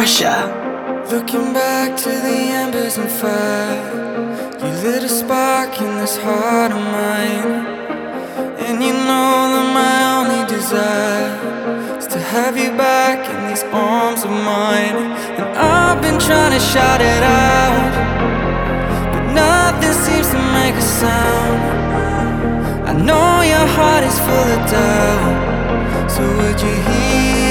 Russia. Looking back to the embers and fire, you lit a spark in this heart of mine. And you know that my only desire is to have you back in these arms of mine. And I've been trying to shout it out, but nothing seems to make a sound. I know your heart is full of doubt, so would you hear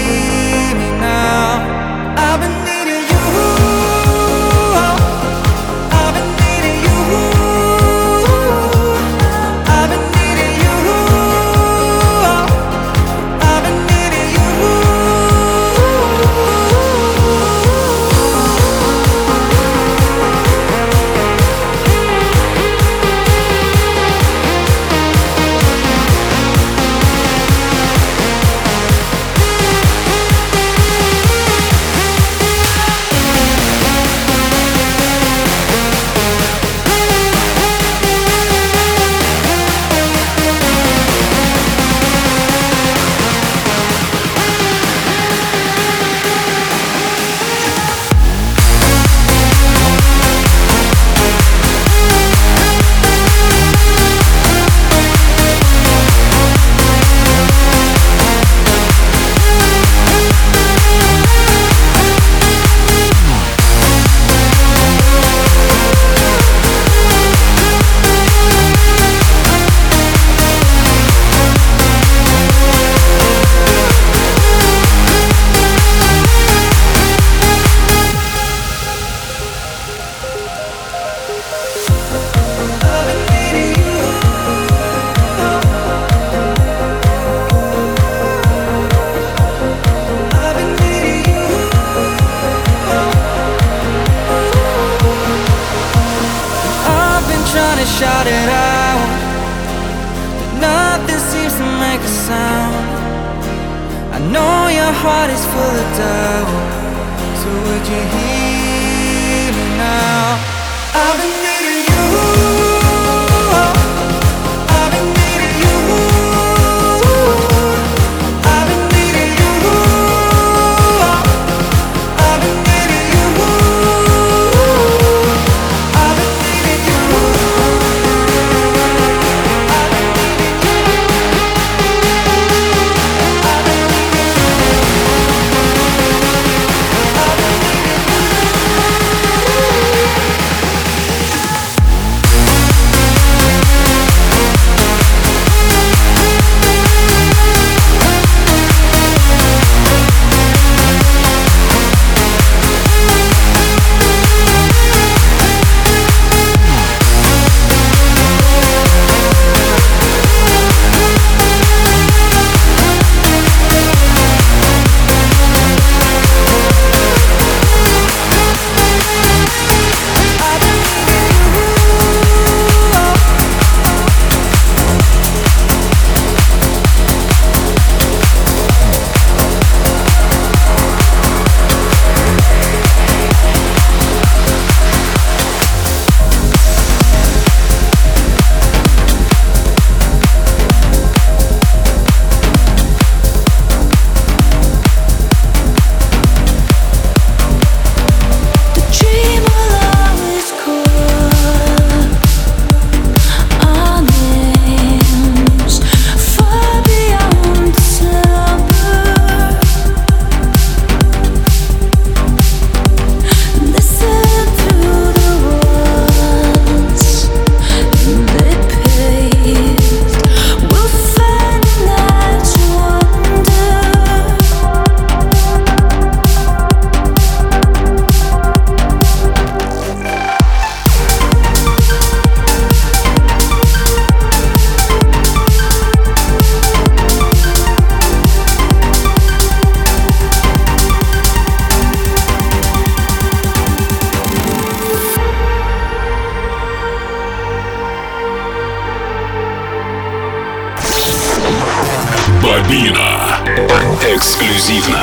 Эксклюзивно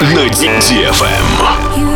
на DFM.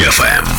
DFM.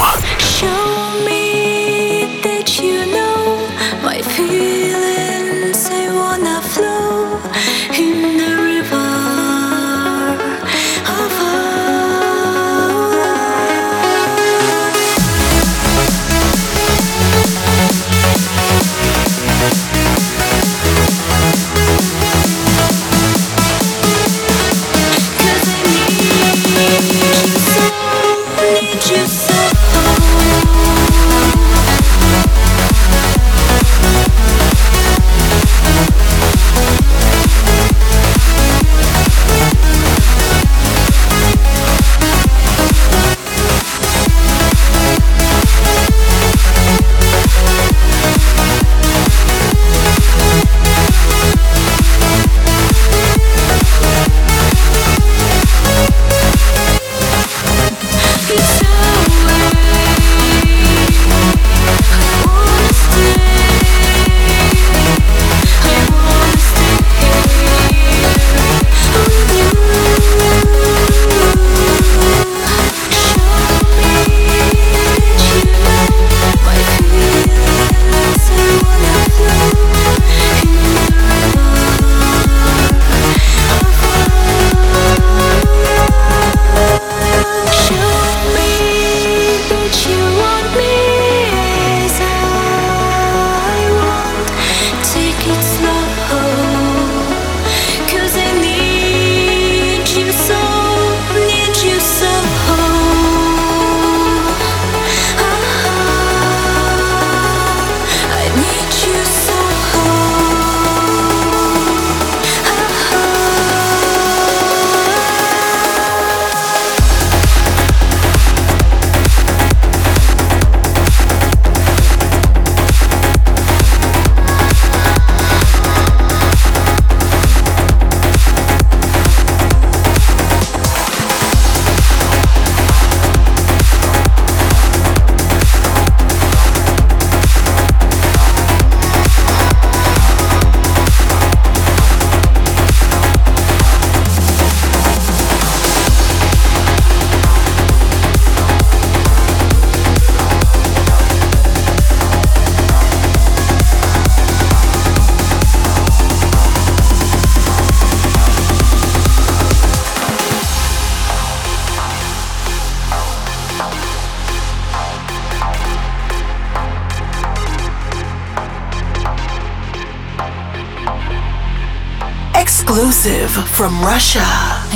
from Russia.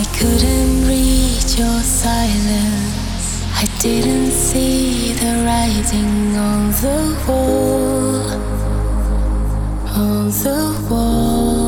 I couldn't read your silence. I didn't see the writing on the wall. On the wall.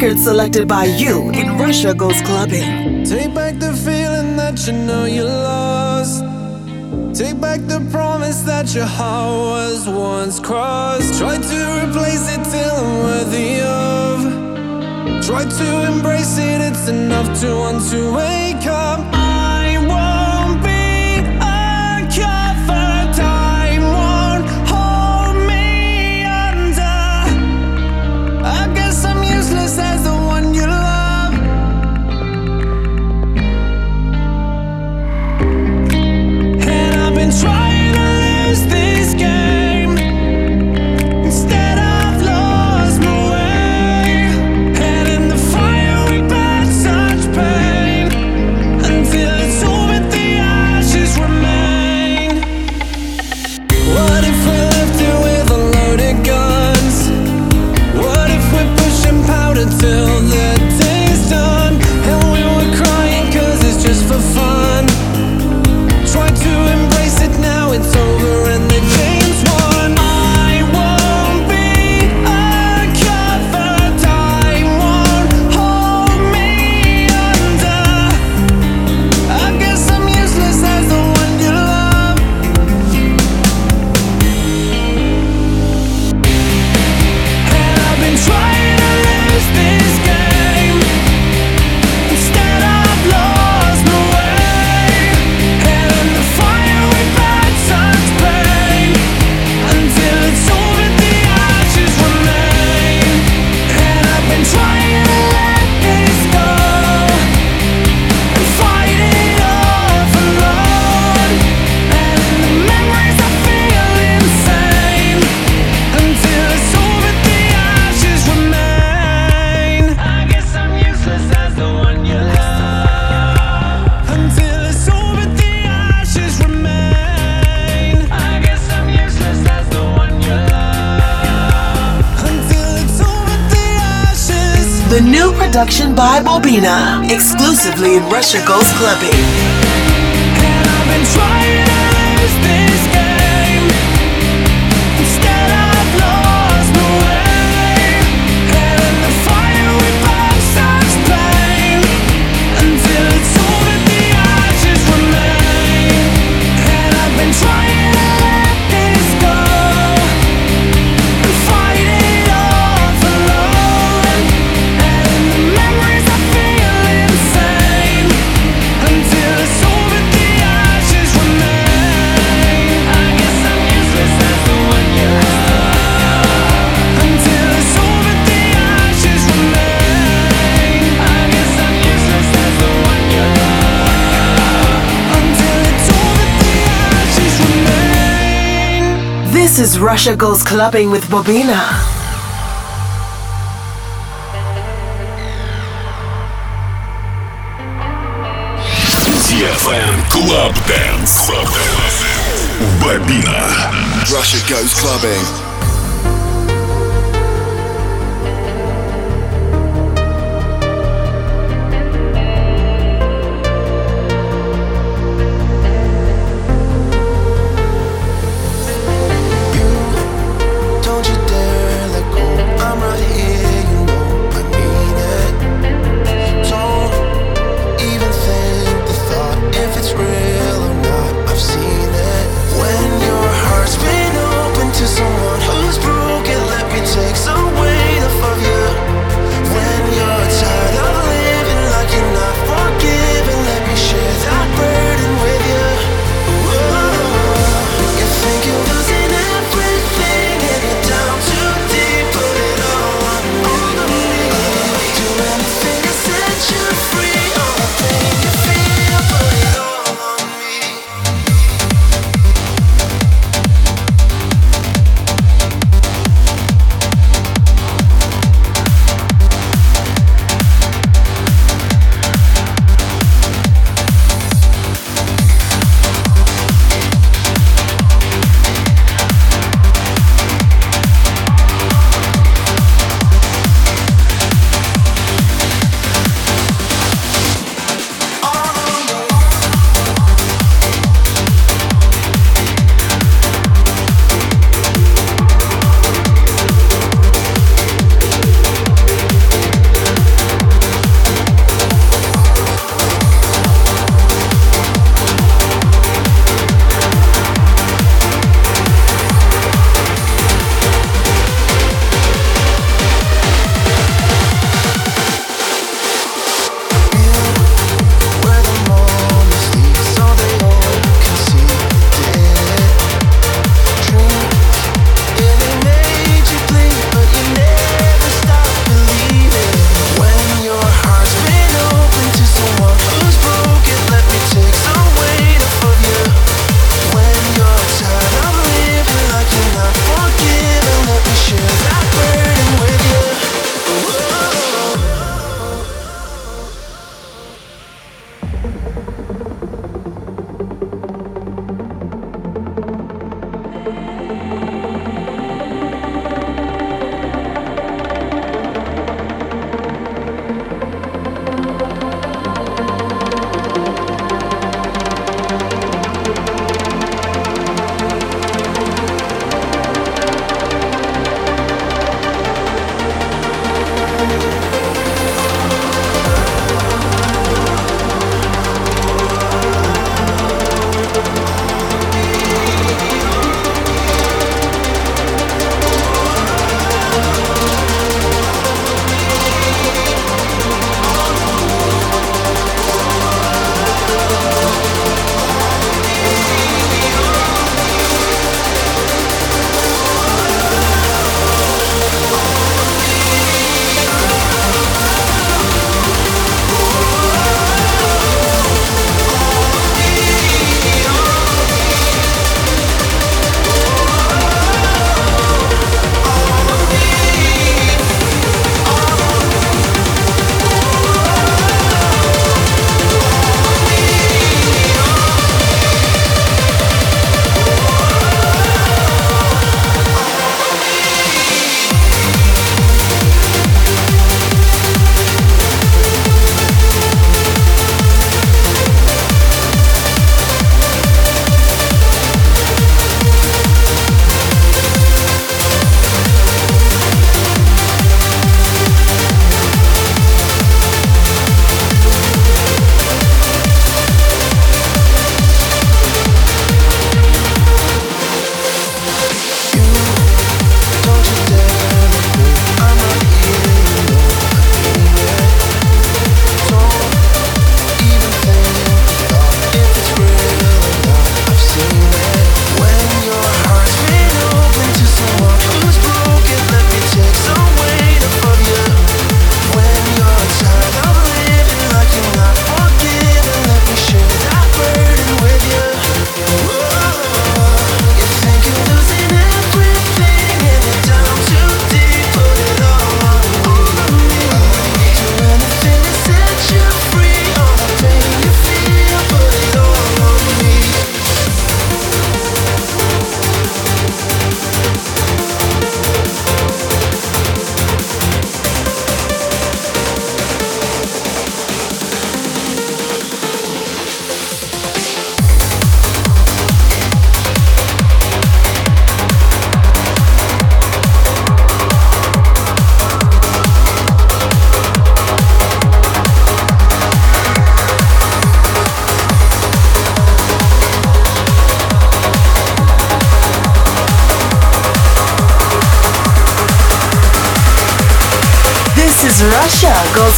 Choice, record selected by you in Russia Goes Clubbing. Take back the feeling that you know you lost. Take back the promise that your heart was once crossed. Try to replace it till I'm worthy of. Try to embrace it, it's enough to want to wake up. Production exclusively in Russia Goes Clubbing. Is Russia Goes Clubbing with Bobina. DFM Club Dance. Club Dance. Bobina. Russia Goes Clubbing.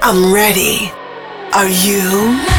I'm ready. Are you?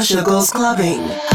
Goes clubbing.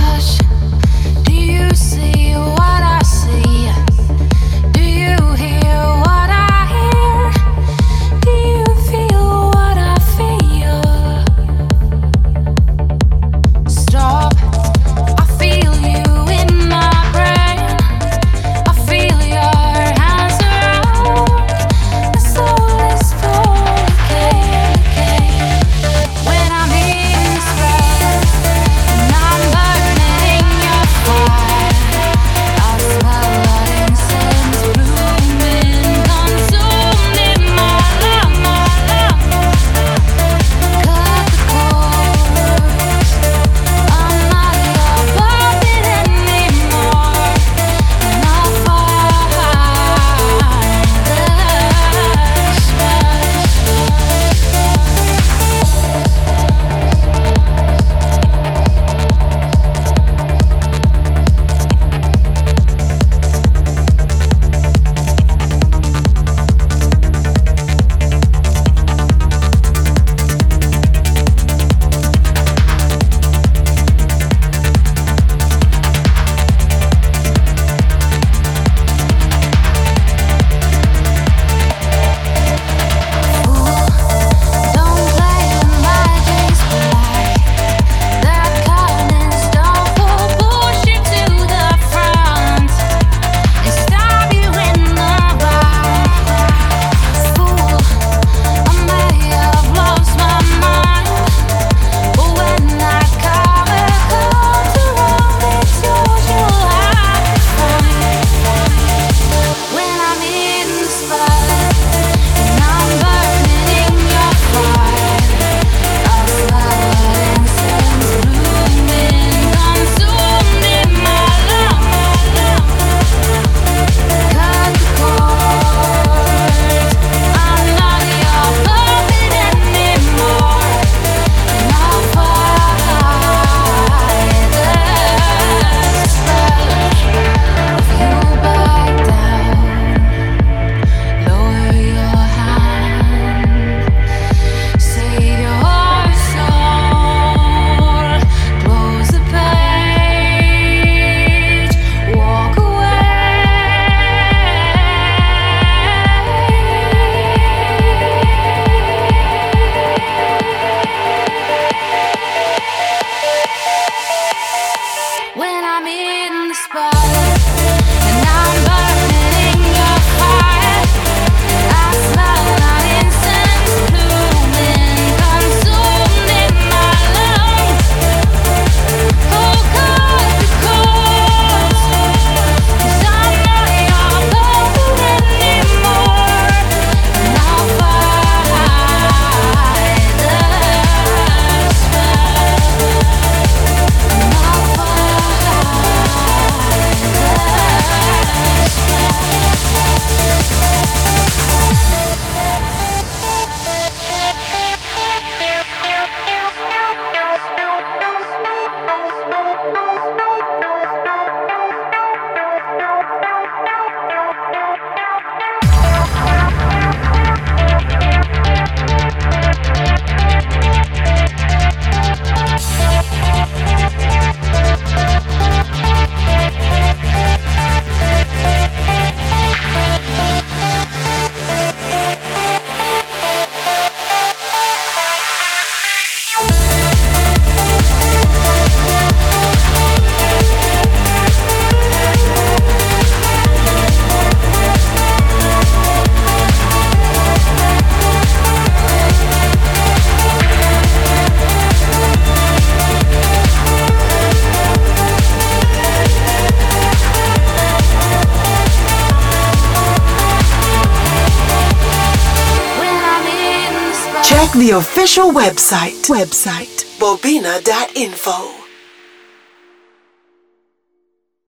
The official website. Website bobina.info.